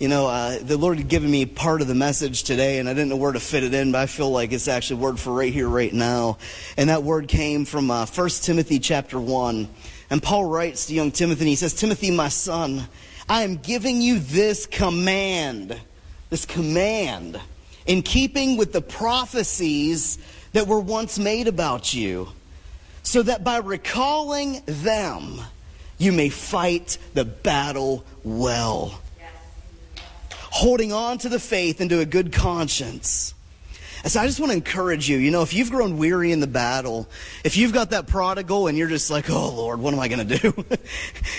you know, uh, the Lord had given me part of the message today, and I didn't know where to fit it in, but I feel like it's actually word for right here, right now. And that word came from uh, 1 Timothy chapter 1. And Paul writes to young Timothy, and he says, Timothy, my son, I am giving you this command, this command, in keeping with the prophecies that were once made about you, so that by recalling them, you may fight the battle well holding on to the faith and to a good conscience. And so I just want to encourage you, you know, if you've grown weary in the battle, if you've got that prodigal and you're just like, oh Lord, what am I going to do?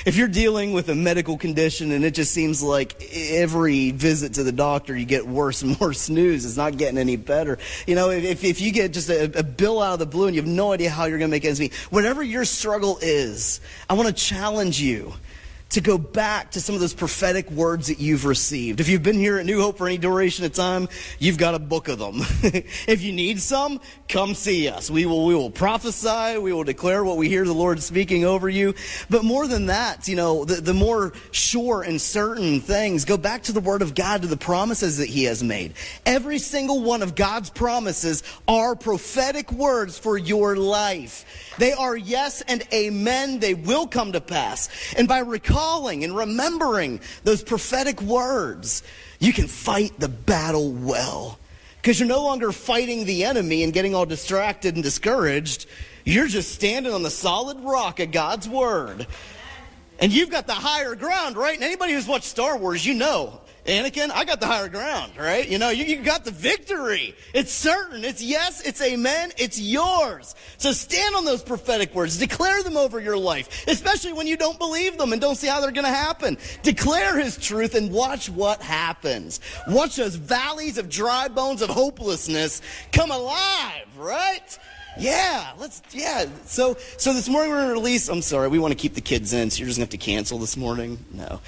if you're dealing with a medical condition and it just seems like every visit to the doctor you get worse and worse news, it's not getting any better. You know, if, if you get just a, a bill out of the blue and you have no idea how you're going to make ends meet, whatever your struggle is, I want to challenge you to go back to some of those prophetic words that you've received. If you've been here at New Hope for any duration of time, you've got a book of them. if you need some, come see us. We will, we will prophesy. We will declare what we hear the Lord speaking over you. But more than that, you know, the, the more sure and certain things, go back to the Word of God, to the promises that He has made. Every single one of God's promises are prophetic words for your life. They are yes and amen. They will come to pass. And by recalling and remembering those prophetic words, you can fight the battle well. Because you're no longer fighting the enemy and getting all distracted and discouraged. You're just standing on the solid rock of God's word. And you've got the higher ground, right? And anybody who's watched Star Wars, you know Anakin, I got the higher ground, right? You know, you, you got the victory. It's certain. It's yes, it's amen, it's yours. So stand on those prophetic words. Declare them over your life, especially when you don't believe them and don't see how they're going to happen. Declare His truth and watch what happens. Watch those valleys of dry bones of hopelessness come alive, right? Yeah, let's, yeah. So, so this morning we're going to release, I'm sorry, we want to keep the kids in, so you're just going to have to cancel this morning. No.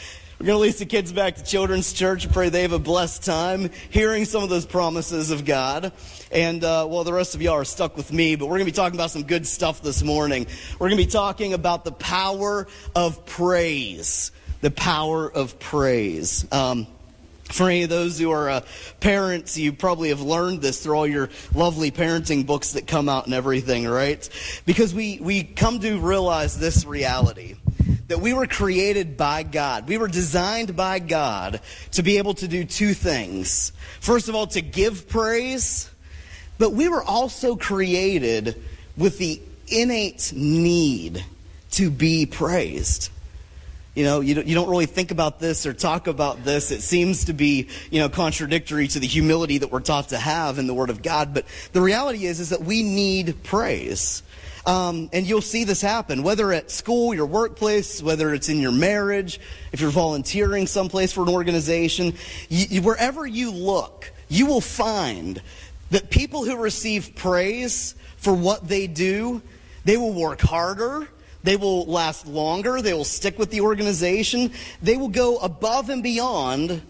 We're going to release the kids back to Children's Church. Pray they have a blessed time hearing some of those promises of God. And, uh, well, the rest of y'all are stuck with me, but we're going to be talking about some good stuff this morning. We're going to be talking about the power of praise. The power of praise. Um, for any of those who are uh, parents, you probably have learned this through all your lovely parenting books that come out and everything, right? Because we, we come to realize this reality that we were created by God. We were designed by God to be able to do two things. First of all, to give praise, but we were also created with the innate need to be praised. You know, you don't, you don't really think about this or talk about this. It seems to be, you know, contradictory to the humility that we're taught to have in the Word of God. But the reality is, is that we need praise. Um, and you'll see this happen, whether at school, your workplace, whether it's in your marriage, if you're volunteering someplace for an organization, you, wherever you look, you will find that people who receive praise for what they do, they will work harder, they will last longer, they will stick with the organization, they will go above and beyond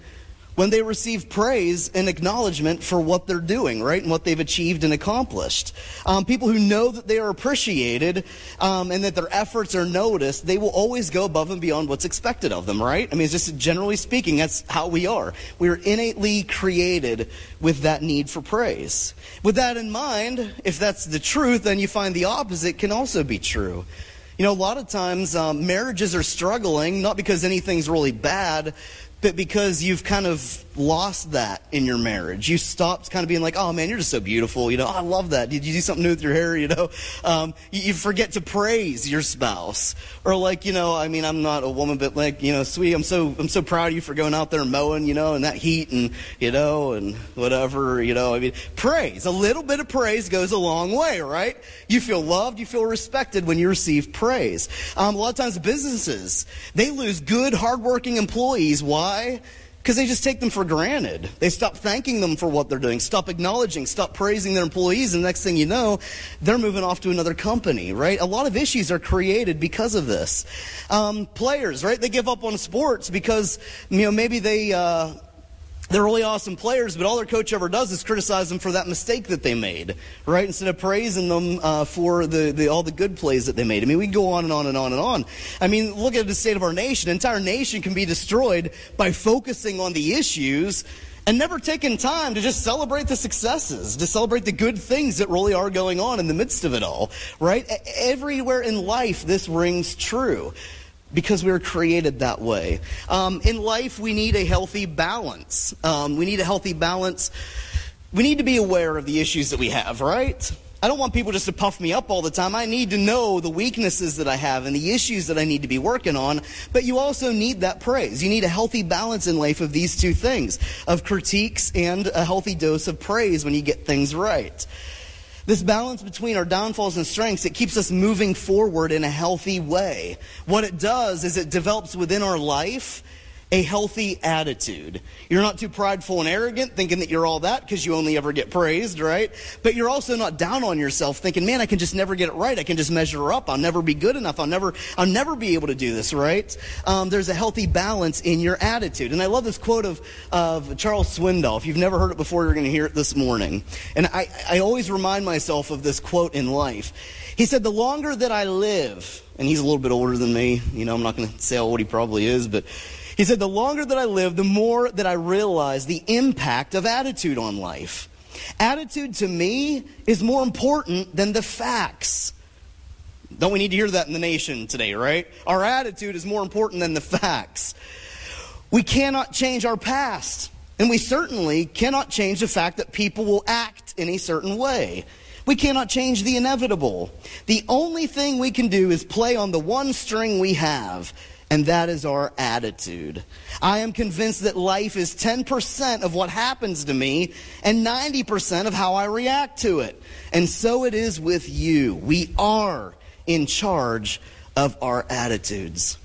when they receive praise and acknowledgement for what they're doing, right, and what they've achieved and accomplished. Um, people who know that they are appreciated um, and that their efforts are noticed, they will always go above and beyond what's expected of them, right? I mean, just generally speaking, that's how we are. We are innately created with that need for praise. With that in mind, if that's the truth, then you find the opposite can also be true. You know, a lot of times um, marriages are struggling, not because anything's really bad, but because you've kind of lost that in your marriage. You stopped kind of being like, oh man, you're just so beautiful. You know, oh, I love that. Did you do something new with your hair? You know, um, you, you, forget to praise your spouse. Or like, you know, I mean, I'm not a woman, but like, you know, sweetie, I'm so, I'm so proud of you for going out there and mowing, you know, in that heat and, you know, and whatever, you know, I mean, praise. A little bit of praise goes a long way, right? You feel loved, you feel respected when you receive praise. Um, a lot of times businesses, they lose good, hardworking employees. Why? Why? Because they just take them for granted. They stop thanking them for what they're doing, stop acknowledging, stop praising their employees, and the next thing you know, they're moving off to another company, right? A lot of issues are created because of this. Um, players, right? They give up on sports because, you know, maybe they. Uh, they're really awesome players, but all their coach ever does is criticize them for that mistake that they made, right? Instead of praising them uh, for the, the, all the good plays that they made. I mean, we go on and on and on and on. I mean, look at the state of our nation. An entire nation can be destroyed by focusing on the issues and never taking time to just celebrate the successes, to celebrate the good things that really are going on in the midst of it all, right? Everywhere in life, this rings true because we were created that way. Um, in life, we need a healthy balance. Um, we need a healthy balance. We need to be aware of the issues that we have, right? I don't want people just to puff me up all the time. I need to know the weaknesses that I have and the issues that I need to be working on. But you also need that praise. You need a healthy balance in life of these two things of critiques and a healthy dose of praise when you get things right. This balance between our downfalls and strengths, it keeps us moving forward in a healthy way. What it does is it develops within our life a healthy attitude. You're not too prideful and arrogant, thinking that you're all that because you only ever get praised, right? But you're also not down on yourself, thinking, man, I can just never get it right. I can just measure up. I'll never be good enough. I'll never, I'll never be able to do this, right? Um, there's a healthy balance in your attitude. And I love this quote of, of Charles Swindoll. If you've never heard it before, you're going to hear it this morning. And I, I always remind myself of this quote in life. He said, The longer that I live, and he's a little bit older than me, you know, I'm not going to say how old he probably is, but he said, The longer that I live, the more that I realize the impact of attitude on life. Attitude to me is more important than the facts. Don't we need to hear that in the nation today, right? Our attitude is more important than the facts. We cannot change our past, and we certainly cannot change the fact that people will act in a certain way. We cannot change the inevitable. The only thing we can do is play on the one string we have, and that is our attitude. I am convinced that life is 10% of what happens to me and 90% of how I react to it. And so it is with you. We are in charge of our attitudes.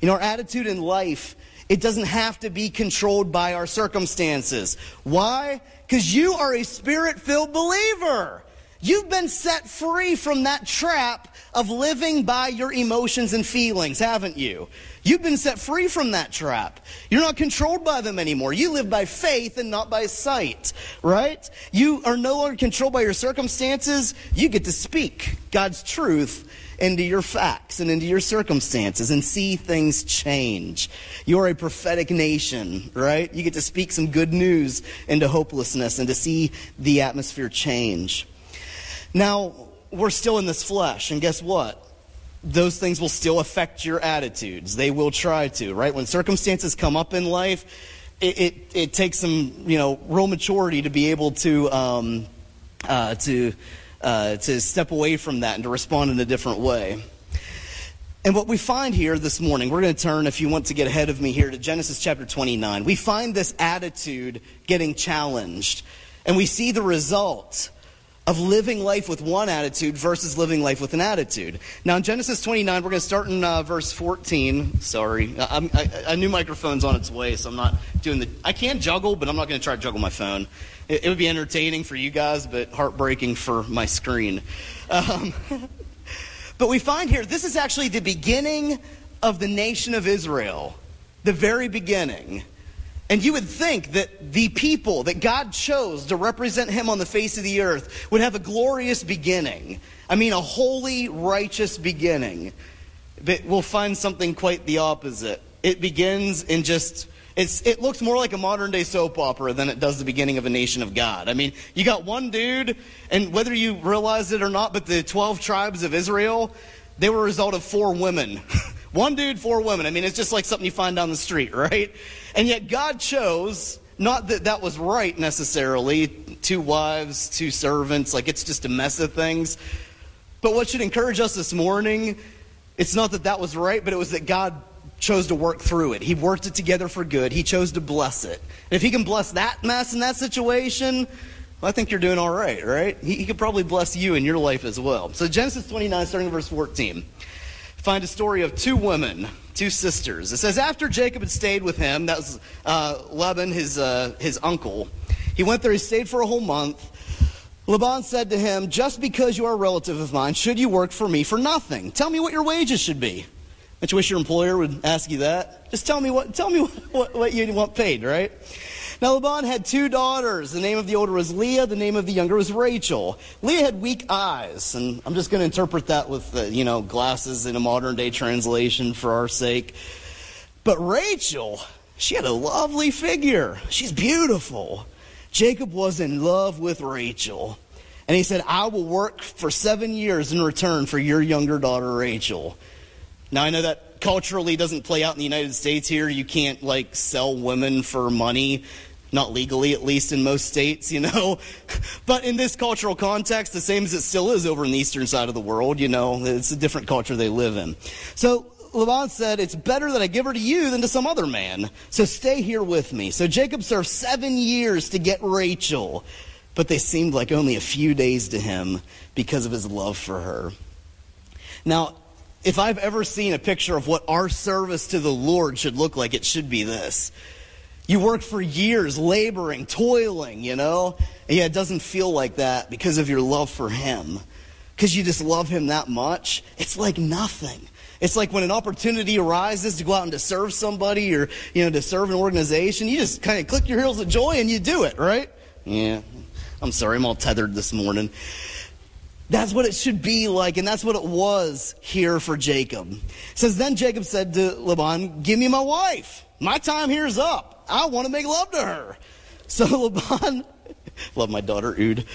Know, our attitude in life, it doesn't have to be controlled by our circumstances. Why? Because you are a spirit filled believer. You've been set free from that trap of living by your emotions and feelings, haven't you? You've been set free from that trap. You're not controlled by them anymore. You live by faith and not by sight, right? You are no longer controlled by your circumstances. You get to speak God's truth into your facts and into your circumstances and see things change. You're a prophetic nation, right? You get to speak some good news into hopelessness and to see the atmosphere change. Now, we're still in this flesh, and guess what? Those things will still affect your attitudes. They will try to, right? When circumstances come up in life, it, it, it takes some, you know, real maturity to be able to, um, uh, to, uh, to step away from that and to respond in a different way. And what we find here this morning, we're going to turn, if you want to get ahead of me here, to Genesis chapter 29. We find this attitude getting challenged, and we see the result of living life with one attitude versus living life with an attitude. Now, in Genesis 29, we're going to start in uh, verse 14. Sorry. I, I, a new microphone's on its way, so I'm not doing the. I can juggle, but I'm not going to try to juggle my phone. It, it, would be entertaining for you guys, but heartbreaking for my screen. Um, but we find here, this is actually the beginning of the nation of Israel, the very beginning. And you would think that the people that God chose to represent him on the face of the earth would have a glorious beginning. I mean, a holy, righteous beginning. But we'll find something quite the opposite. It begins in just. It looks more like a modern day soap opera than it does the beginning of a nation of God. I mean, you got one dude, and whether you realize it or not, but the 12 tribes of Israel, they were a result of four women. One dude, four women. I mean, it's just like something you find down the street, right? And yet God chose, not that that was right necessarily, two wives, two servants, like it's just a mess of things. But what should encourage us this morning, it's not that that was right, but it was that God chose to work through it. He worked it together for good. He chose to bless it. And if He can bless that mess in that situation, well, I think you're doing all right, right? He, he could probably bless you in your life as well. So Genesis 29, starting in verse 14 find a story of two women, two sisters. It says, After Jacob had stayed with him, that was uh, Laban, his, uh, his uncle, he went there, he stayed for a whole month. Laban said to him, Just because you are a relative of mine, should you work for me for nothing? Tell me what your wages should be. Don't you wish your employer would ask you that? Just tell me what, tell me what, what, what you want paid, right? Now Laban had two daughters. The name of the older was Leah. The name of the younger was Rachel. Leah had weak eyes, and I'm just going to interpret that with the, you know glasses in a modern day translation for our sake. But Rachel, she had a lovely figure. She's beautiful. Jacob was in love with Rachel. And he said, I will work for seven years in return for your younger daughter, Rachel. Now, I know that culturally doesn't play out in the United States here. You can't, like, sell women for money. Not legally, at least in most states, you know. But in this cultural context, the same as it still is over in the eastern side of the world, you know, it's a different culture they live in. So Laban said, It's better that I give her to you than to some other man. So stay here with me. So Jacob served seven years to get Rachel but they seemed like only a few days to him because of his love for her. Now, if I've ever seen a picture of what our service to the Lord should look like, it should be this. You work for years laboring, toiling, you know? And yeah, it doesn't feel like that because of your love for Him. Because you just love Him that much. It's like nothing. It's like when an opportunity arises to go out and to serve somebody or, you know, to serve an organization, you just kind of click your heels of joy and you do it, right? Yeah, I'm sorry, I'm all tethered this morning. That's what it should be like, and that's what it was here for Jacob. It says, Then Jacob said to Laban, Give me my wife. My time here is up. I want to make love to her. So Laban, love my daughter Ud.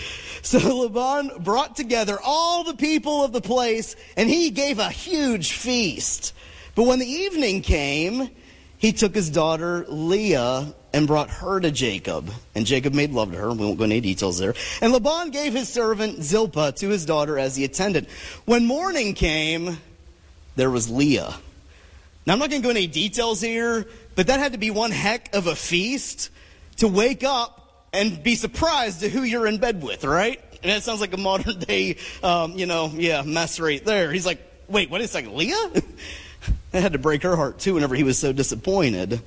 So Laban brought together all the people of the place, and he gave a huge feast. But when the evening came, he took his daughter Leah and brought her to Jacob. And Jacob made love to her. We won't go into any details there. And Laban gave his servant Zilpah to his daughter as the attendant. When morning came, there was Leah. Now, I'm not going to go into any details here, but that had to be one heck of a feast to wake up and be surprised to who you're in bed with, right? And that sounds like a modern day, um, you know, yeah, mess right there. He's like, wait, what is that, Leah? that had to break her heart too whenever he was so disappointed.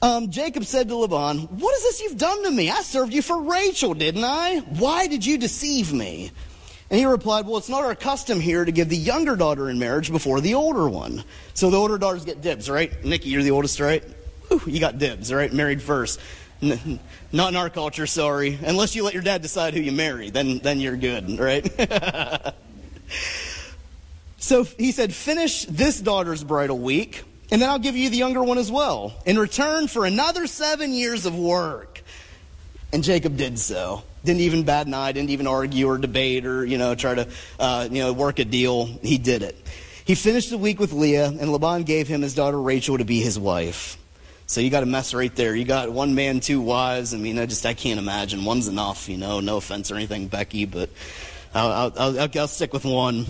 Um, Jacob said to Laban, What is this you've done to me? I served you for Rachel, didn't I? Why did you deceive me? And he replied, Well, it's not our custom here to give the younger daughter in marriage before the older one. So the older daughters get dibs, right? Nikki, you're the oldest, right? You got dibs, right? Married first. N- not in our culture, sorry. Unless you let your dad decide who you marry, then, then you're good, right? so he said, Finish this daughter's bridal week and then I'll give you the younger one as well, in return for another seven years of work. And Jacob did so. Didn't even bat an eye, didn't even argue or debate or, you know, try to, uh, you know, work a deal. He did it. He finished the week with Leah, and Laban gave him his daughter Rachel to be his wife. So you got a mess right there. You got one man, two wives. I mean, I just I can't imagine. One's enough, you know. No offense or anything, Becky, but I'll, I'll, I'll, I'll stick with one.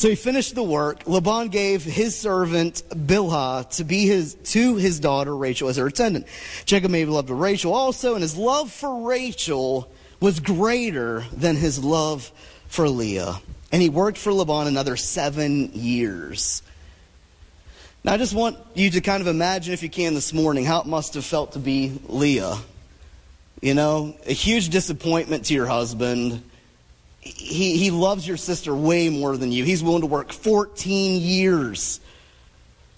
So he finished the work. Laban gave his servant Bilhah to be his to his daughter Rachel as her attendant. Jacob made love to Rachel also, and his love for Rachel was greater than his love for Leah. And he worked for Laban another seven years. Now, I just want you to kind of imagine, if you can, this morning, how it must have felt to be Leah. You know, a huge disappointment to your husband he, he loves your sister way more than you. He's willing to work 14 years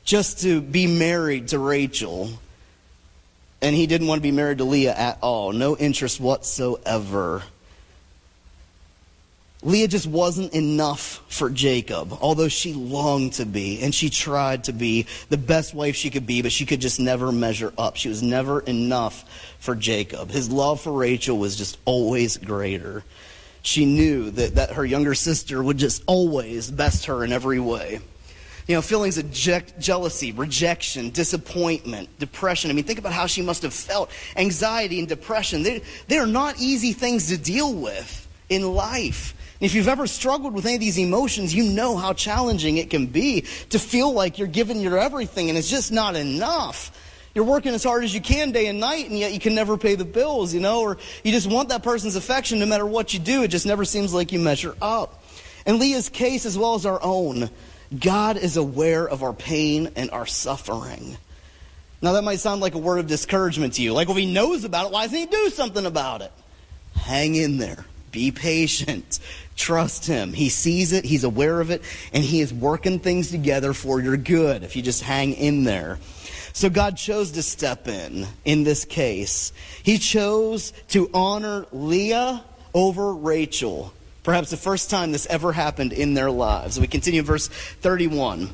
just to be married to Rachel. And he didn't want to be married to Leah at all. No interest whatsoever. Leah just wasn't enough for Jacob, although she longed to be, and she tried to be the best wife she could be, but she could just never measure up. She was never enough for Jacob. His love for Rachel was just always greater she knew that, that her younger sister would just always best her in every way. You know, feelings of je- jealousy, rejection, disappointment, depression. I mean, think about how she must have felt. Anxiety and depression. They, they are not easy things to deal with in life. And if you've ever struggled with any of these emotions, you know how challenging it can be to feel like you're giving your everything and it's just not enough. You're working as hard as you can day and night, and yet you can never pay the bills, you know, or you just want that person's affection no matter what you do. It just never seems like you measure up. In Leah's case, as well as our own, God is aware of our pain and our suffering. Now, that might sound like a word of discouragement to you. Like, if he knows about it, why doesn't he do something about it? Hang in there. Be patient. Trust him. He sees it, he's aware of it, and he is working things together for your good if you just hang in there. So God chose to step in in this case. He chose to honor Leah over Rachel. Perhaps the first time this ever happened in their lives. We continue in verse 31.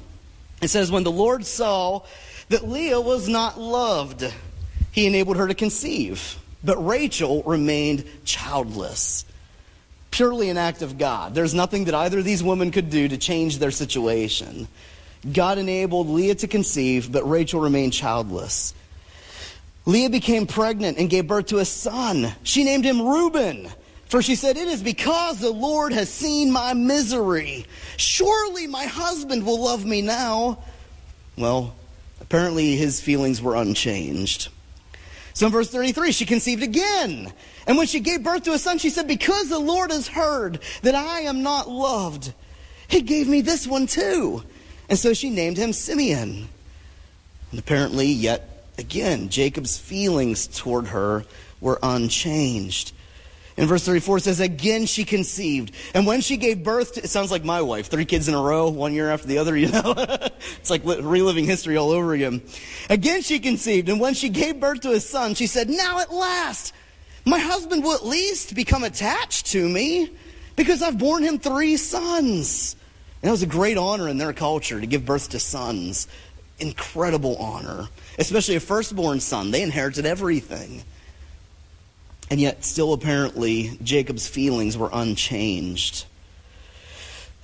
It says, When the Lord saw that Leah was not loved, he enabled her to conceive. But Rachel remained childless. Purely an act of God. There's nothing that either of these women could do to change their situation. God enabled Leah to conceive, but Rachel remained childless. Leah became pregnant and gave birth to a son. She named him Reuben. For she said, It is because the Lord has seen my misery. Surely my husband will love me now. Well, apparently his feelings were unchanged. So in verse 33, she conceived again. And when she gave birth to a son, she said, Because the Lord has heard that I am not loved, he gave me this one too. And so she named him Simeon. And apparently, yet again, Jacob's feelings toward her were unchanged. In verse 34, it says, Again she conceived. And when she gave birth to, it sounds like my wife, three kids in a row, one year after the other, you know? it's like reliving history all over again. Again she conceived. And when she gave birth to a son, she said, Now at last, my husband will at least become attached to me because I've borne him three sons. And it was a great honor in their culture to give birth to sons. Incredible honor, especially a firstborn son. They inherited everything. And yet, still apparently, Jacob's feelings were unchanged.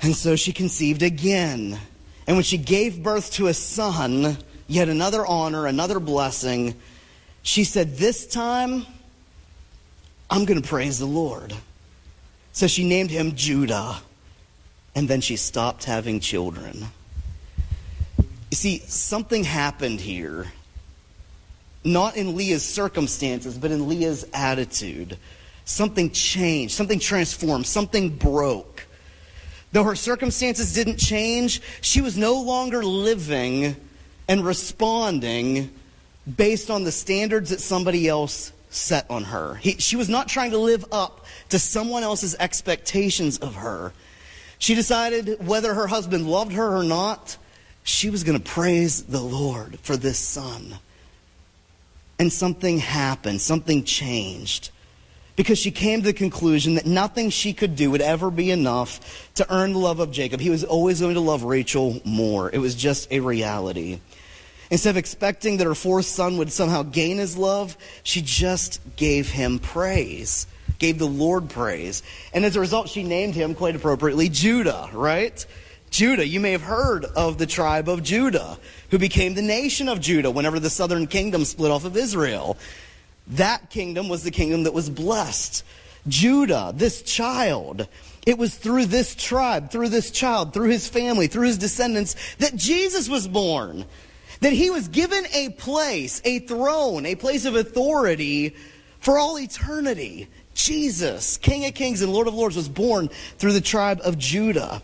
And so she conceived again. And when she gave birth to a son, yet another honor, another blessing, she said, This time, I'm going to praise the Lord. So she named him Judah. And then she stopped having children. You see, something happened here not in Leah's circumstances, but in Leah's attitude. Something changed, something transformed, something broke. Though her circumstances didn't change, she was no longer living and responding based on the standards that somebody else set on her. He, she was not trying to live up to someone else's expectations of her. She decided whether her husband loved her or not, she was going to praise the Lord for this son. And something happened, something changed. Because she came to the conclusion that nothing she could do would ever be enough to earn the love of Jacob. He was always going to love Rachel more. It was just a reality. Instead of expecting that her fourth son would somehow gain his love, she just gave him praise, gave the Lord praise. And as a result, she named him quite appropriately Judah, right? Judah. You may have heard of the tribe of Judah, who became the nation of Judah whenever the southern kingdom split off of Israel. That kingdom was the kingdom that was blessed. Judah, this child, it was through this tribe, through this child, through his family, through his descendants that Jesus was born. That he was given a place, a throne, a place of authority for all eternity. Jesus, King of Kings and Lord of Lords, was born through the tribe of Judah.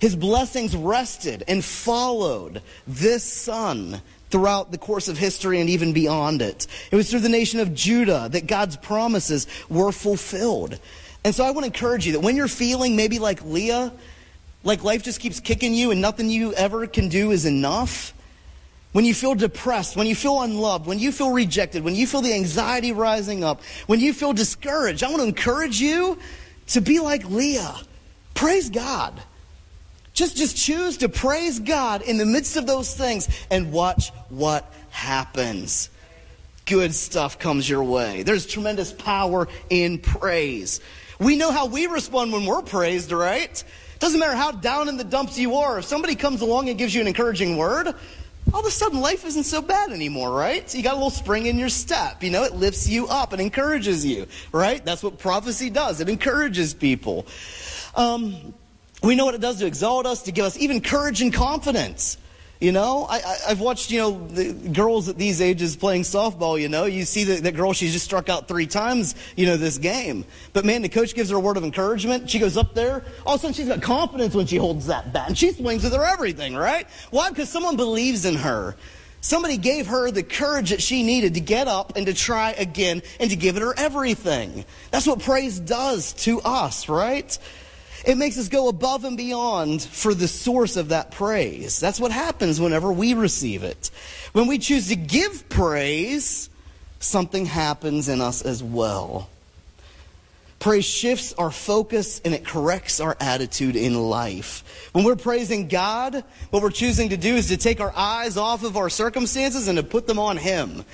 His blessings rested and followed this son throughout the course of history and even beyond it. It was through the nation of Judah that God's promises were fulfilled. And so I want to encourage you that when you're feeling maybe like Leah, like life just keeps kicking you and nothing you ever can do is enough, when you feel depressed, when you feel unloved, when you feel rejected, when you feel the anxiety rising up, when you feel discouraged, I want to encourage you to be like Leah. Praise God. Just, just choose to praise God in the midst of those things and watch what happens. Good stuff comes your way. There's tremendous power in praise. We know how we respond when we're praised, right? Doesn't matter how down in the dumps you are. If somebody comes along and gives you an encouraging word, all of a sudden life isn't so bad anymore, right? So you got a little spring in your step. You know, it lifts you up and encourages you, right? That's what prophecy does. It encourages people. Um, we know what it does to exalt us, to give us even courage and confidence. You know, I, have watched, you know, the girls at these ages playing softball, you know. You see that, that girl, she's just struck out three times, you know, this game. But man, the coach gives her a word of encouragement. She goes up there. All of a sudden, she's got confidence when she holds that bat. And she swings with her everything, right? Why? Because someone believes in her. Somebody gave her the courage that she needed to get up and to try again and to give it her everything. That's what praise does to us, right? It makes us go above and beyond for the source of that praise. That's what happens whenever we receive it. When we choose to give praise, something happens in us as well. Praise shifts our focus and it corrects our attitude in life. When we're praising God, what we're choosing to do is to take our eyes off of our circumstances and to put them on Him.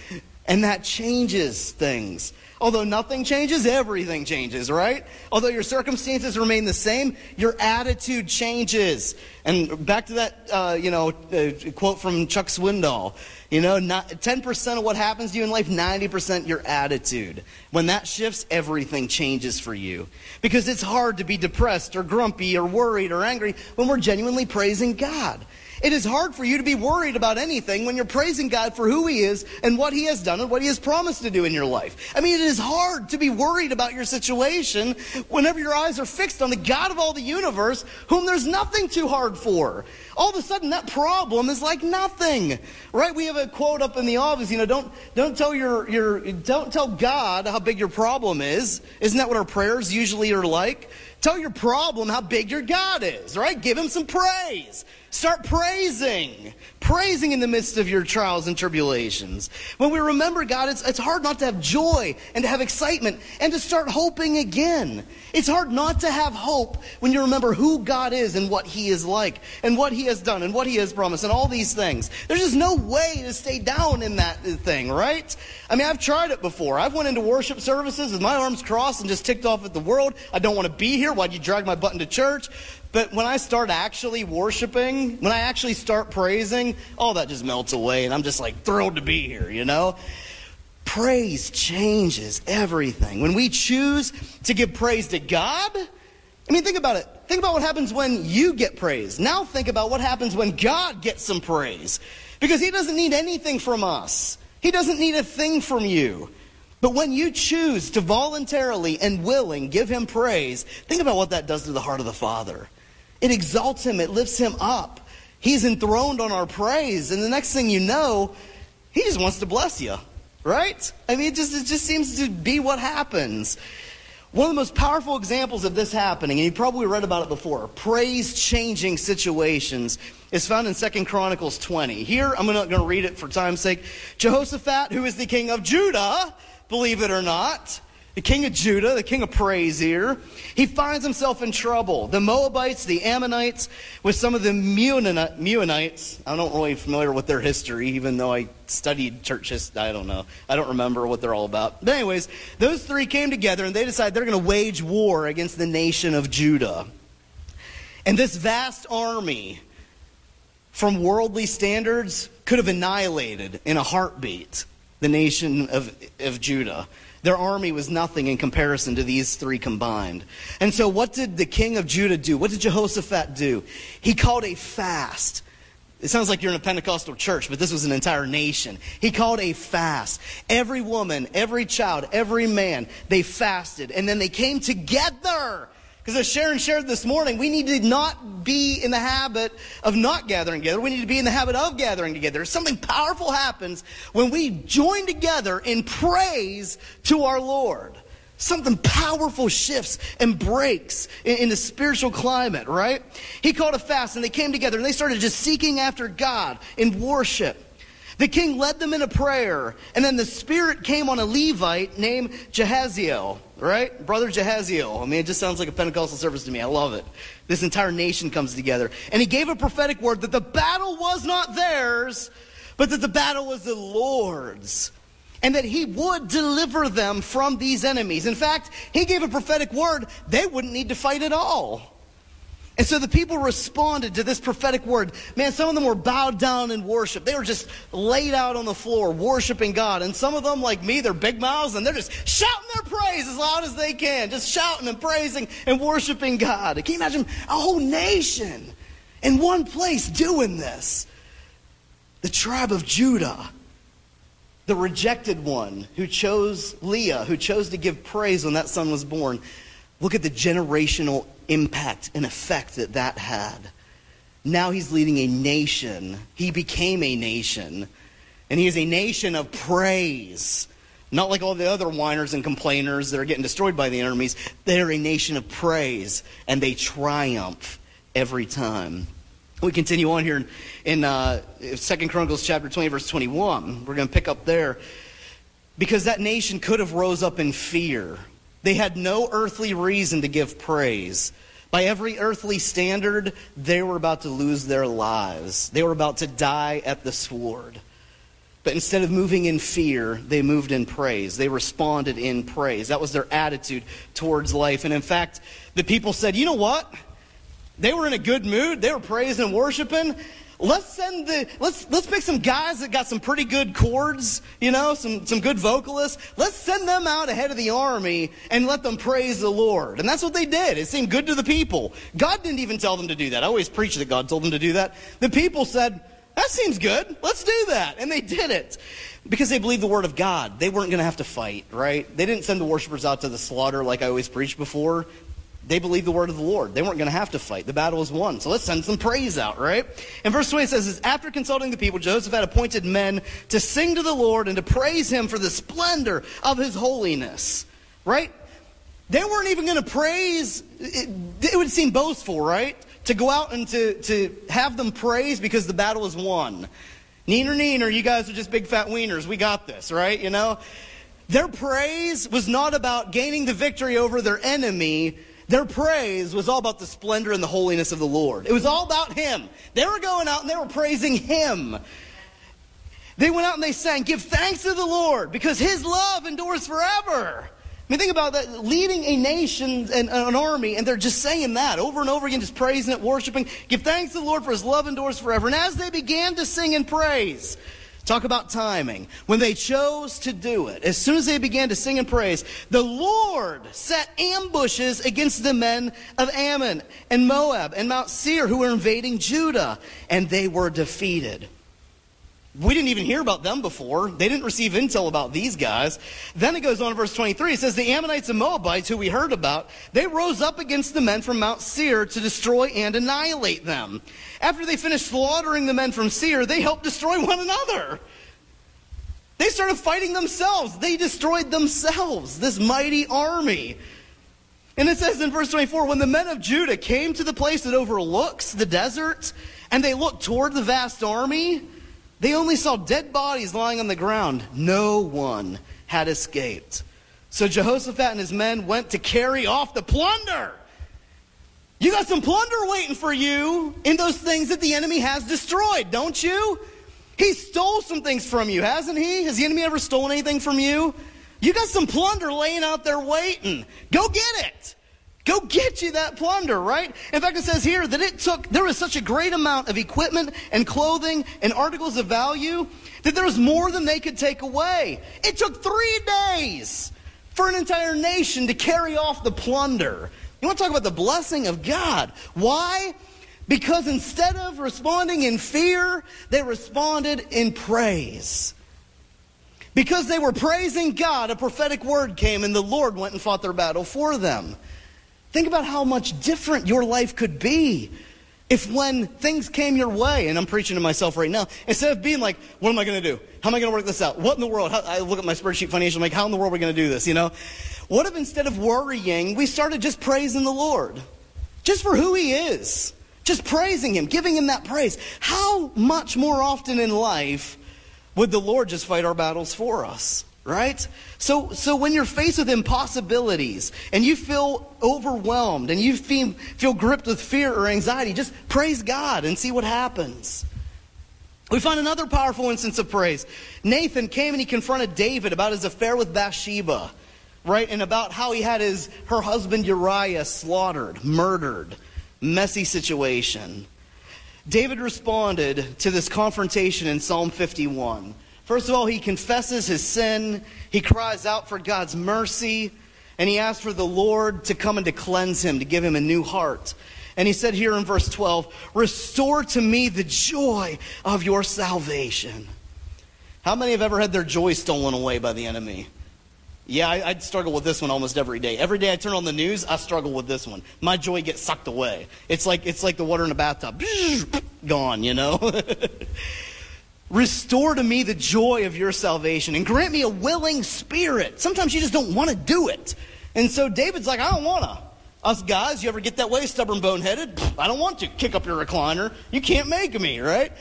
And that changes things. Although nothing changes, everything changes, right? Although your circumstances remain the same, your attitude changes. And back to that, uh, you know, uh, quote from Chuck Swindoll. You know, not, 10% of what happens to you in life, 90% your attitude. When that shifts, everything changes for you. Because it's hard to be depressed or grumpy or worried or angry when we're genuinely praising God. It is hard for you to be worried about anything when you're praising God for who He is and what He has done and what He has promised to do in your life. I mean, it is hard to be worried about your situation whenever your eyes are fixed on the God of all the universe, whom there's nothing too hard for. All of a sudden, that problem is like nothing, right? We have a quote up in the office, you know, don't, don't tell your, your, don't tell God how big your problem is. Isn't that what our prayers usually are like? Tell your problem how big your God is, right? Give him some praise. Start praising. Praising in the midst of your trials and tribulations. When we remember God, it's, it's hard not to have joy and to have excitement and to start hoping again. It's hard not to have hope when you remember who God is and what He is like and what He has done and what He has promised and all these things. There's just no way to stay down in that thing, right? I mean, I've tried it before. I've went into worship services with my arms crossed and just ticked off at the world. I don't want to be here. Why'd you drag my butt into church? But when I start actually worshiping, when I actually start praising, all that just melts away, and I'm just like thrilled to be here, you know? Praise changes everything. When we choose to give praise to God, I mean, think about it. Think about what happens when you get praise. Now think about what happens when God gets some praise. Because He doesn't need anything from us, He doesn't need a thing from you. But when you choose to voluntarily and willing give Him praise, think about what that does to the heart of the Father. It exalts him, it lifts him up. He's enthroned on our praise. And the next thing you know, he just wants to bless you, right? I mean, it just, it just seems to be what happens. One of the most powerful examples of this happening, and you probably read about it before, praise changing situations, is found in Second Chronicles 20. Here, I'm not going to read it for time's sake. Jehoshaphat, who is the king of Judah, believe it or not, the king of Judah, the king of praise here, he finds himself in trouble. The Moabites, the Ammonites, with some of the Meunites. I'm not really familiar with their history, even though I studied church history. I don't know. I don't remember what they're all about. But, anyways, those three came together and they decided they're going to wage war against the nation of Judah. And this vast army, from worldly standards, could have annihilated in a heartbeat the nation of, of Judah. Their army was nothing in comparison to these three combined. And so, what did the king of Judah do? What did Jehoshaphat do? He called a fast. It sounds like you're in a Pentecostal church, but this was an entire nation. He called a fast. Every woman, every child, every man, they fasted. And then they came together because as Sharon shared this morning, we need to not be in the habit of not gathering together. We need to be in the habit of gathering together. Something powerful happens when we join together in praise to our Lord. Something powerful shifts and breaks in, in the spiritual climate, right? He called a fast and they came together and they started just seeking after God in worship. The king led them in a prayer, and then the Spirit came on a Levite named Jehaziel, right? Brother Jehaziel. I mean, it just sounds like a Pentecostal service to me. I love it. This entire nation comes together. And he gave a prophetic word that the battle was not theirs, but that the battle was the Lord's. And that he would deliver them from these enemies. In fact, he gave a prophetic word, they wouldn't need to fight at all. And so the people responded to this prophetic word. Man, some of them were bowed down in worship. They were just laid out on the floor worshiping God. And some of them, like me, they're big mouths and they're just shouting their praise as loud as they can, just shouting and praising and worshiping God. Can you imagine a whole nation in one place doing this? The tribe of Judah, the rejected one who chose Leah, who chose to give praise when that son was born. Look at the generational impact and effect that that had. Now he's leading a nation. He became a nation. And he is a nation of praise, Not like all the other whiners and complainers that are getting destroyed by the enemies. They're a nation of praise, and they triumph every time. We continue on here in, uh, 2 Chronicles chapter 20, verse 21. We're going to pick up there. Because that nation could have rose up in fear. They had no earthly reason to give praise. By every earthly standard, they were about to lose their lives. They were about to die at the sword. But instead of moving in fear, they moved in praise. They responded in praise. That was their attitude towards life. And in fact, the people said, you know what? They were in a good mood. They were praising and worshiping. Let's send the let's let's pick some guys that got some pretty good chords, you know, some some good vocalists. Let's send them out ahead of the army and let them praise the Lord. And that's what they did. It seemed good to the people. God didn't even tell them to do that. I always preach that God told them to do that. The people said, "That seems good. Let's do that." And they did it. Because they believed the word of God. They weren't going to have to fight, right? They didn't send the worshipers out to the slaughter like I always preached before. They believed the word of the Lord. They weren't going to have to fight. The battle was won. So let's send some praise out, right? And verse 20 says, After consulting the people, Jehoshaphat appointed men to sing to the Lord and to praise him for the splendor of his holiness, right? They weren't even going to praise. It, it would seem boastful, right? To go out and to, to have them praise because the battle was won. Neener, neener, you guys are just big fat wieners. We got this, right? You know? Their praise was not about gaining the victory over their enemy their praise was all about the splendor and the holiness of the Lord. It was all about Him. They were going out and they were praising Him. They went out and they sang, Give thanks to the Lord because His love endures forever. I mean, think about that leading a nation and an army, and they're just saying that over and over again, just praising it, worshiping. Give thanks to the Lord for His love endures forever. And as they began to sing and praise, Talk about timing. When they chose to do it, as soon as they began to sing and praise, the Lord set ambushes against the men of Ammon and Moab and Mount Seir who were invading Judah, and they were defeated. We didn't even hear about them before. They didn't receive intel about these guys. Then it goes on in verse 23. It says, The Ammonites and Moabites, who we heard about, they rose up against the men from Mount Seir to destroy and annihilate them. After they finished slaughtering the men from Seir, they helped destroy one another. They started fighting themselves. They destroyed themselves, this mighty army. And it says in verse 24 when the men of Judah came to the place that overlooks the desert, and they looked toward the vast army, they only saw dead bodies lying on the ground. No one had escaped. So Jehoshaphat and his men went to carry off the plunder. You got some plunder waiting for you in those things that the enemy has destroyed, don't you? He stole some things from you, hasn't he? Has the enemy ever stolen anything from you? You got some plunder laying out there waiting. Go get it. Go get you that plunder, right? In fact, it says here that it took, there was such a great amount of equipment and clothing and articles of value that there was more than they could take away. It took three days for an entire nation to carry off the plunder. You want to talk about the blessing of God? Why? Because instead of responding in fear, they responded in praise. Because they were praising God, a prophetic word came and the Lord went and fought their battle for them. Think about how much different your life could be if when things came your way, and I'm preaching to myself right now, instead of being like, what am I going to do? How am I going to work this out? What in the world? How, I look at my spreadsheet financial, I'm like, how in the world are we going to do this, you know? What if instead of worrying, we started just praising the Lord? Just for who He is. Just praising Him, giving Him that praise. How much more often in life would the Lord just fight our battles for us? Right? So, so when you're faced with impossibilities and you feel overwhelmed and you feel, feel gripped with fear or anxiety, just praise God and see what happens. We find another powerful instance of praise. Nathan came and he confronted David about his affair with Bathsheba, right? And about how he had his her husband Uriah slaughtered, murdered. Messy situation. David responded to this confrontation in Psalm 51. First of all, he confesses his sin, he cries out for God's mercy, and he asks for the Lord to come and to cleanse him, to give him a new heart. And he said here in verse 12, Restore to me the joy of your salvation. How many have ever had their joy stolen away by the enemy? Yeah, I, would struggle with this one almost every day. Every day I turn on the news, I struggle with this one. My joy gets sucked away. It's like it's like the water in a bathtub, gone. You know. Restore to me the joy of your salvation and grant me a willing spirit. Sometimes you just don't want to do it. And so David's like, I don't want to. Us guys, you ever get that way, stubborn boneheaded? I don't want to. Kick up your recliner. You can't make me, right?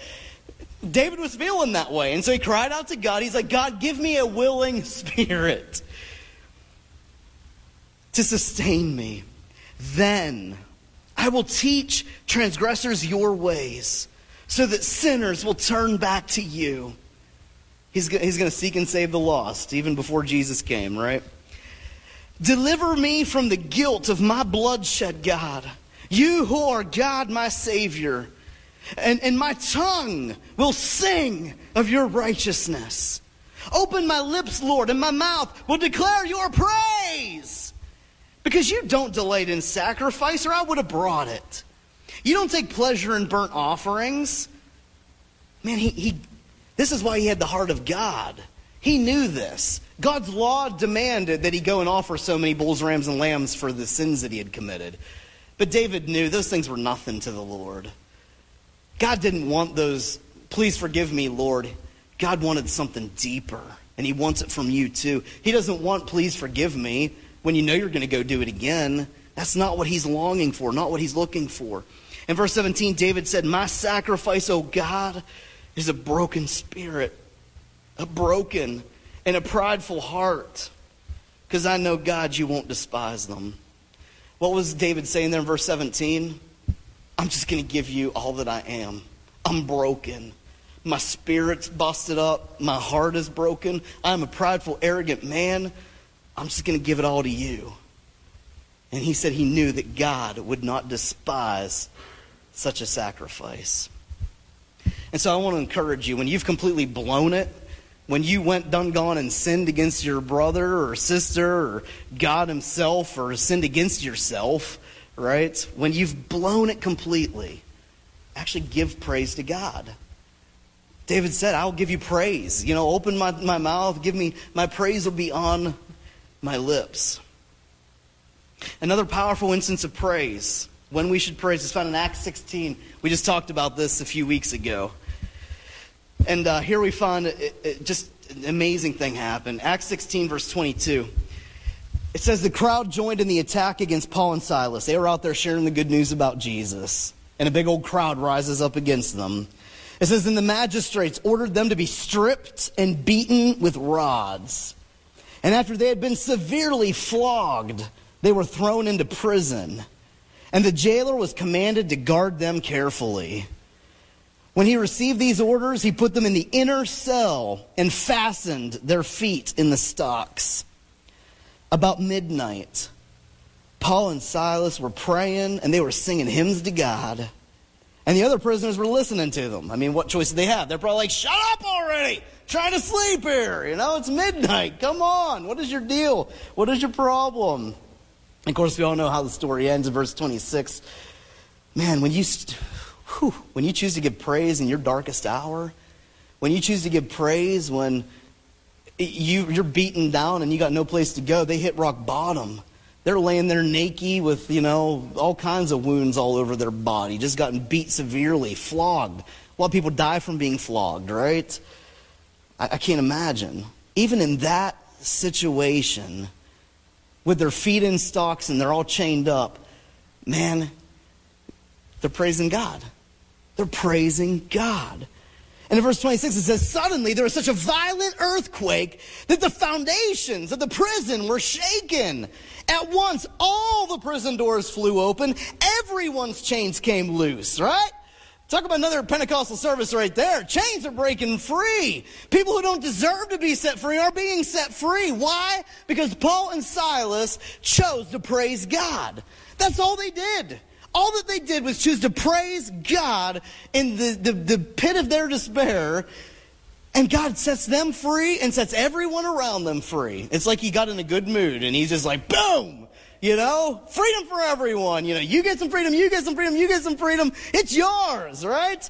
David was feeling that way. And so he cried out to God. He's like, God, give me a willing spirit to sustain me. Then I will teach transgressors your ways so that sinners will turn back to you. He's, he's going to seek and save the lost, even before Jesus came, right? Deliver me from the guilt of my bloodshed, God. You who are God, my Savior. And, and my tongue will sing of your righteousness. Open my lips, Lord, and my mouth will declare your praise. Because you don't delight in sacrifice, or I would have brought it. You don't take pleasure in burnt offerings. Man, he, he, this is why he had the heart of God. He knew this. God's law demanded that he go and offer so many bulls, rams, and lambs for the sins that he had committed. But David knew those things were nothing to the Lord. God didn't want those, please forgive me, Lord. God wanted something deeper, and he wants it from you too. He doesn't want, please forgive me, when you know you're going to go do it again. That's not what he's longing for, not what he's looking for. In verse 17, David said, My sacrifice, O God, is a broken spirit a broken and a prideful heart. Because I know, God, you won't despise them. What was David saying there in verse 17? I'm just going to give you all that I am. I'm broken. My spirit's busted up. My heart is broken. I'm a prideful, arrogant man. I'm just going to give it all to you. And he said he knew that God would not despise such a sacrifice. And so I want to encourage you when you've completely blown it, when you went done gone and sinned against your brother or sister or God Himself or sinned against yourself, right? When you've blown it completely, actually give praise to God. David said, I'll give you praise. You know, open my, my mouth, give me, my praise will be on my lips. Another powerful instance of praise, when we should praise, is found in Acts 16. We just talked about this a few weeks ago. And uh, here we find it, it, just an amazing thing happened. Acts 16, verse 22. It says the crowd joined in the attack against Paul and Silas. They were out there sharing the good news about Jesus. And a big old crowd rises up against them. It says, then the magistrates ordered them to be stripped and beaten with rods. And after they had been severely flogged, they were thrown into prison. And the jailer was commanded to guard them carefully. When he received these orders, he put them in the inner cell and fastened their feet in the stocks. About midnight, Paul and Silas were praying and they were singing hymns to God. And the other prisoners were listening to them. I mean, what choice did they have? They're probably like, shut up already! Trying to sleep here. You know, it's midnight. Come on. What is your deal? What is your problem? Of course, we all know how the story ends in verse 26. Man, when you. St- whew, when you choose to give praise in your darkest hour, when you choose to give praise when you, you're beaten down and you got no place to go, they hit rock bottom. They're laying there naked with, you know, all kinds of wounds all over their body, just gotten beat severely, flogged. A lot of people die from being flogged, right? I, I can't imagine. Even in that situation, with their feet in stocks and they're all chained up, man, they're praising God. They're praising God. And in verse 26, it says, Suddenly there was such a violent earthquake that the foundations of the prison were shaken. At once, all the prison doors flew open. Everyone's chains came loose, right? Talk about another Pentecostal service right there. Chains are breaking free. People who don't deserve to be set free are being set free. Why? Because Paul and Silas chose to praise God. That's all they did. All that they did was choose to praise God in the, the, the pit of their despair. And God sets them free and sets everyone around them free. It's like he got in a good mood and he's just like, boom, you know, freedom for everyone. You know, you get some freedom, you get some freedom, you get some freedom. It's yours, right?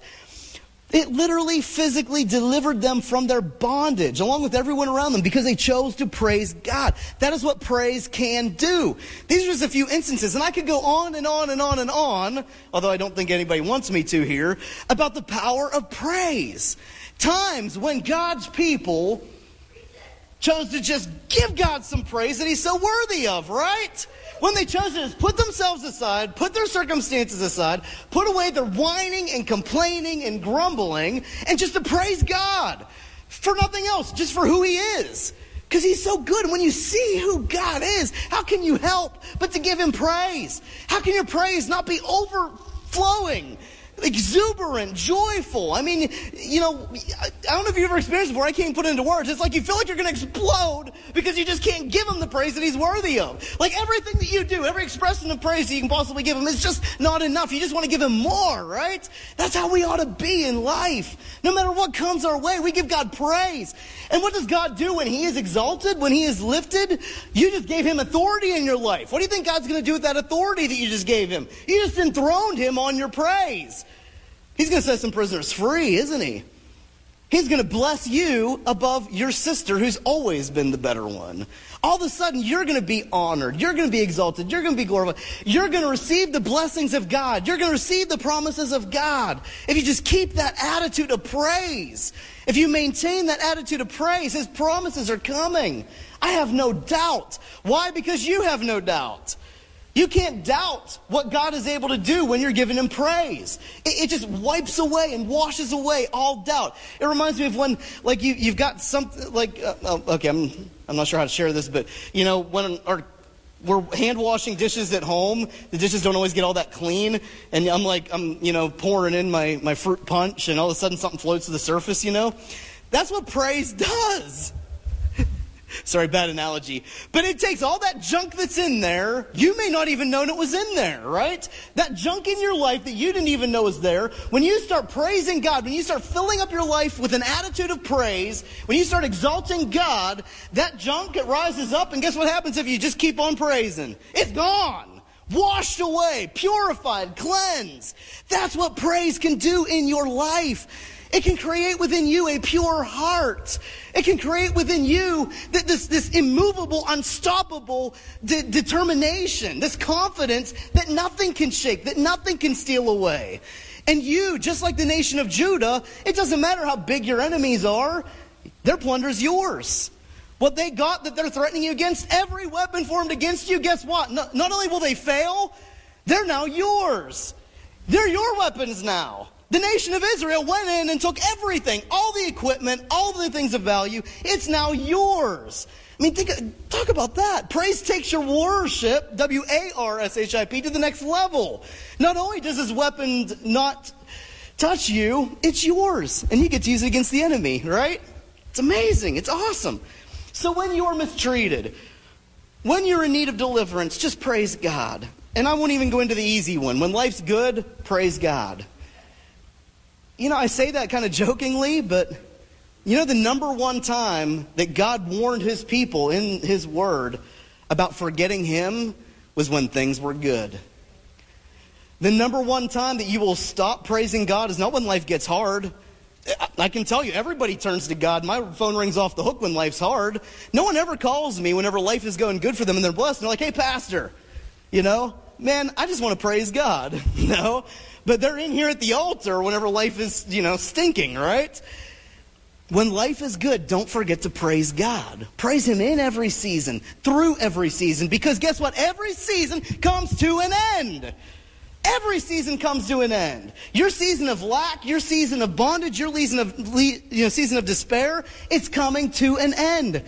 It literally physically delivered them from their bondage, along with everyone around them, because they chose to praise God. That is what praise can do. These are just a few instances, and I could go on and on and on and on, although I don't think anybody wants me to here, about the power of praise. times when God's people chose to just give God some praise that He's so worthy of, right? When they chose to just put themselves aside, put their circumstances aside, put away their whining and complaining and grumbling, and just to praise God for nothing else, just for who He is. Because He's so good. When you see who God is, how can you help but to give Him praise? How can your praise not be overflowing? Exuberant, joyful. I mean, you know, I don't know if you've ever experienced it before. I can't put it into words. It's like you feel like you're going to explode because you just can't give him the praise that he's worthy of. Like everything that you do, every expression of praise that you can possibly give him is just not enough. You just want to give him more, right? That's how we ought to be in life. No matter what comes our way, we give God praise. And what does God do when he is exalted, when he is lifted? You just gave him authority in your life. What do you think God's going to do with that authority that you just gave him? You just enthroned him on your praise. He's going to set some prisoners free, isn't he? He's going to bless you above your sister who's always been the better one. All of a sudden, you're going to be honored. You're going to be exalted. You're going to be glorified. You're going to receive the blessings of God. You're going to receive the promises of God. If you just keep that attitude of praise, if you maintain that attitude of praise, His promises are coming. I have no doubt. Why? Because you have no doubt. You can't doubt what God is able to do when you're giving Him praise. It, it, just wipes away and washes away all doubt. It reminds me of when, like, you, you've got something, like, uh, oh, okay, I'm, I'm not sure how to share this, but, you know, when our, we're hand washing dishes at home, the dishes don't always get all that clean, and I'm like, I'm, you know, pouring in my, my fruit punch, and all of a sudden something floats to the surface, you know? That's what praise does. Sorry, bad analogy. But it takes all that junk that's in there. You may not even know it was in there, right? That junk in your life that you didn't even know was there. When you start praising God, when you start filling up your life with an attitude of praise, when you start exalting God, that junk, it rises up. And guess what happens if you just keep on praising? It's gone washed away, purified, cleansed. That's what praise can do in your life. It can create within you a pure heart. It can create within you this, this immovable, unstoppable de- determination, this confidence that nothing can shake, that nothing can steal away. And you, just like the nation of Judah, it doesn't matter how big your enemies are, their plunder is yours. What they got that they're threatening you against, every weapon formed against you, guess what? Not, not only will they fail, they're now yours. They're your weapons now. The nation of Israel went in and took everything, all the equipment, all the things of value. It's now yours. I mean, think, talk about that. Praise takes your worship, W A R S H I P, to the next level. Not only does his weapon not touch you, it's yours. And you get to use it against the enemy, right? It's amazing. It's awesome. So when you're mistreated, when you're in need of deliverance, just praise God. And I won't even go into the easy one. When life's good, praise God. You know, I say that kind of jokingly, but you know, the number one time that God warned his people in his word about forgetting him was when things were good. The number one time that you will stop praising God is not when life gets hard. I can tell you, everybody turns to God. My phone rings off the hook when life's hard. No one ever calls me whenever life is going good for them and they're blessed. And they're like, hey, Pastor, you know, man, I just want to praise God. know? But they're in here at the altar whenever life is, you know, stinking, right? When life is good, don't forget to praise God. Praise Him in every season, through every season, because guess what? Every season comes to an end. Every season comes to an end. Your season of lack, your season of bondage, your season of, you know, season of despair, it's coming to an end.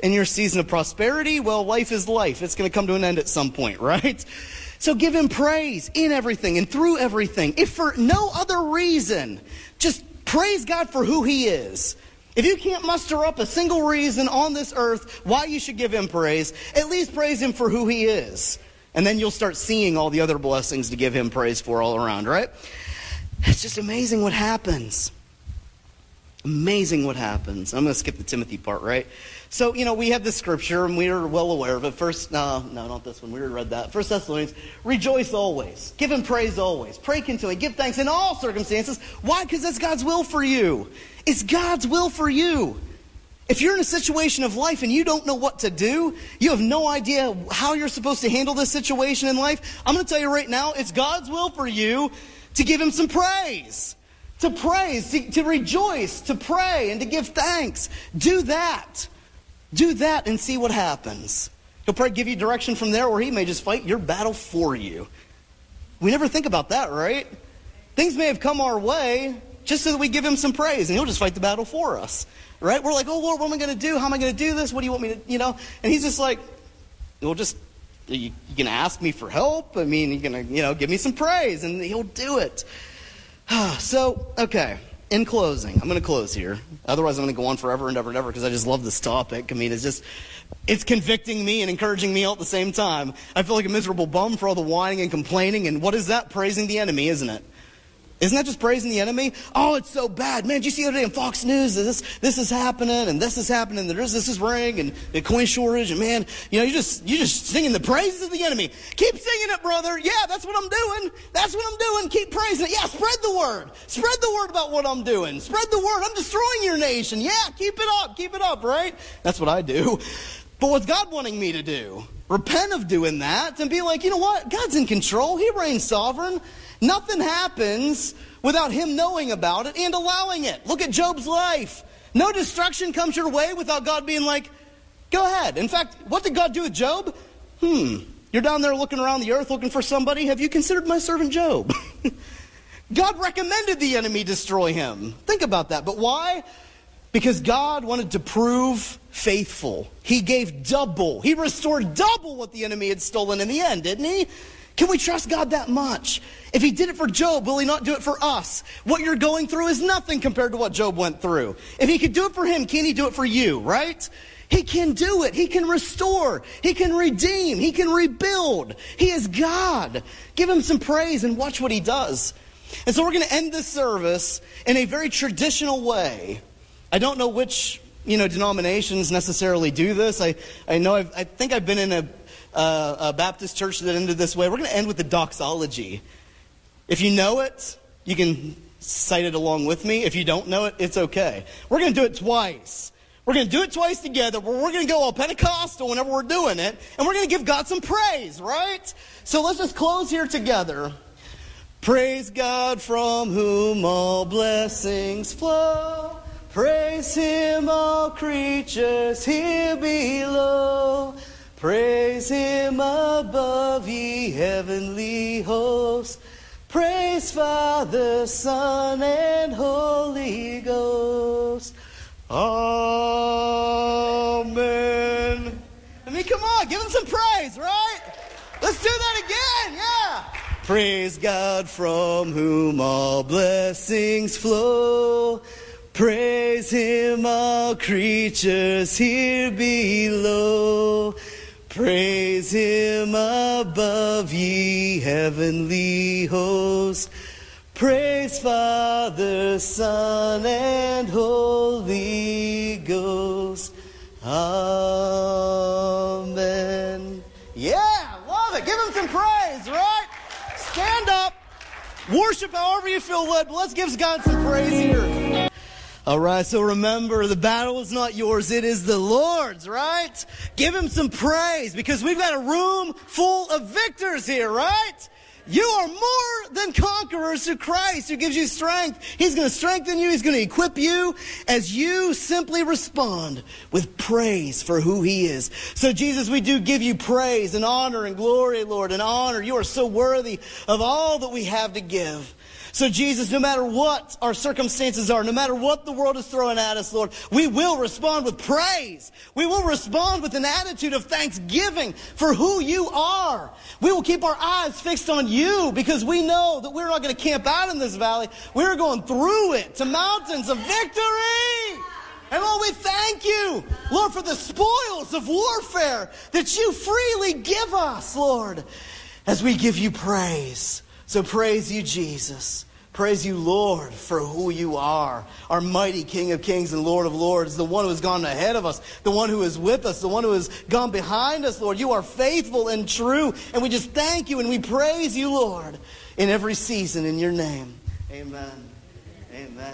And your season of prosperity, well, life is life. It's going to come to an end at some point, right? So give him praise in everything and through everything. If for no other reason, just praise God for who he is. If you can't muster up a single reason on this earth why you should give him praise, at least praise him for who he is. And then you'll start seeing all the other blessings to give him praise for all around, right? It's just amazing what happens. Amazing what happens. I'm going to skip the Timothy part, right? So, you know, we have the scripture and we are well aware of it. First, no, no, not this one. We already read that. First Thessalonians, rejoice always. Give him praise always. Pray continually. Give thanks in all circumstances. Why? Because that's God's will for you. It's God's will for you. If you're in a situation of life and you don't know what to do, you have no idea how you're supposed to handle this situation in life, I'm going to tell you right now, it's God's will for you to give him some praise. to praise, to, to rejoice, to pray, and to give thanks. Do that. Do that and see what happens. He'll probably give you direction from there, or he may just fight your battle for you. We never think about that, right? Things may have come our way just so that we give him some praise, and he'll just fight the battle for us, right? We're like, oh, Lord, what am I going to do? How am I going to do this? What do you want me to, you know? And he's just like, well, just, you, you to ask me for help. I mean, you're going to, you know, give me some praise, and he'll do it. so, okay. In closing, I'm going to close here. Otherwise, I'm going to go on forever and ever and ever because I just love this topic. I mean, it's just, it's convicting me and encouraging me all at the same time. I feel like a miserable bum for all the whining and complaining. And what is that? Praising the enemy, isn't it? Isn't that just praising the enemy? Oh, it's so bad. Man, did you see the other day on Fox News this, this is happening and this is happening and there's this is ring and the coin shortage and man, you know, you're just you're just singing the praises of the enemy. Keep singing it, brother. Yeah, that's what I'm doing. That's what I'm doing. Keep praising it. Yeah, spread the word. Spread the word about what I'm doing. Spread the word. I'm destroying your nation. Yeah, keep it up. Keep it up, right? That's what I do. But what's God wanting me to do? Repent of doing that and be like, you know what? God's in control. He reigns sovereign. Nothing happens without him knowing about it and allowing it. Look at Job's life. No destruction comes your way without God being like, go ahead. In fact, what did God do with Job? Hmm, you're down there looking around the earth looking for somebody. Have you considered my servant Job? God recommended the enemy destroy him. Think about that. But why? Because God wanted to prove faithful. He gave double. He restored double what the enemy had stolen in the end, didn't he? Can we trust God that much? If He did it for Job, will He not do it for us? What you're going through is nothing compared to what Job went through. If He could do it for him, can He do it for you, right? He can do it. He can restore. He can redeem. He can rebuild. He is God. Give Him some praise and watch what He does. And so we're going to end this service in a very traditional way. I don't know which you know denominations necessarily do this. I, I know I've, I think I've been in a uh, a Baptist church that ended this way. We're going to end with the doxology. If you know it, you can cite it along with me. If you don't know it, it's okay. We're going to do it twice. We're going to do it twice together. We're going to go all Pentecostal whenever we're doing it, and we're going to give God some praise, right? So let's just close here together. Praise God from whom all blessings flow. Praise Him, all creatures here below. Praise him above, ye heavenly hosts. Praise Father, Son, and Holy Ghost. Amen. I mean, come on, give him some praise, right? Let's do that again, yeah. Praise God from whom all blessings flow. Praise him, all creatures here below. Praise him above, ye heavenly hosts. Praise Father, Son, and Holy Ghost. Amen. Yeah, love it. Give him some praise, right? Stand up. Worship however you feel led, but let's give God some praise here. All right, so remember, the battle is not yours, it is the Lord's, right? Give him some praise because we've got a room full of victors here, right? You are more than conquerors through Christ who gives you strength. He's going to strengthen you. He's going to equip you as you simply respond with praise for who He is. So, Jesus, we do give you praise and honor and glory, Lord, and honor. You are so worthy of all that we have to give. So, Jesus, no matter what our circumstances are, no matter what the world is throwing at us, Lord, we will respond with praise. We will respond with an attitude of thanksgiving for who you are. We will keep our eyes fixed on you because we know that we're not going to camp out in this valley. We're going through it to mountains of victory. And Lord, we thank you, Lord, for the spoils of warfare that you freely give us, Lord, as we give you praise. So praise you, Jesus. Praise you, Lord, for who you are, our mighty King of kings and Lord of lords, the one who has gone ahead of us, the one who is with us, the one who has gone behind us, Lord. You are faithful and true, and we just thank you and we praise you, Lord, in every season in your name. Amen. Amen.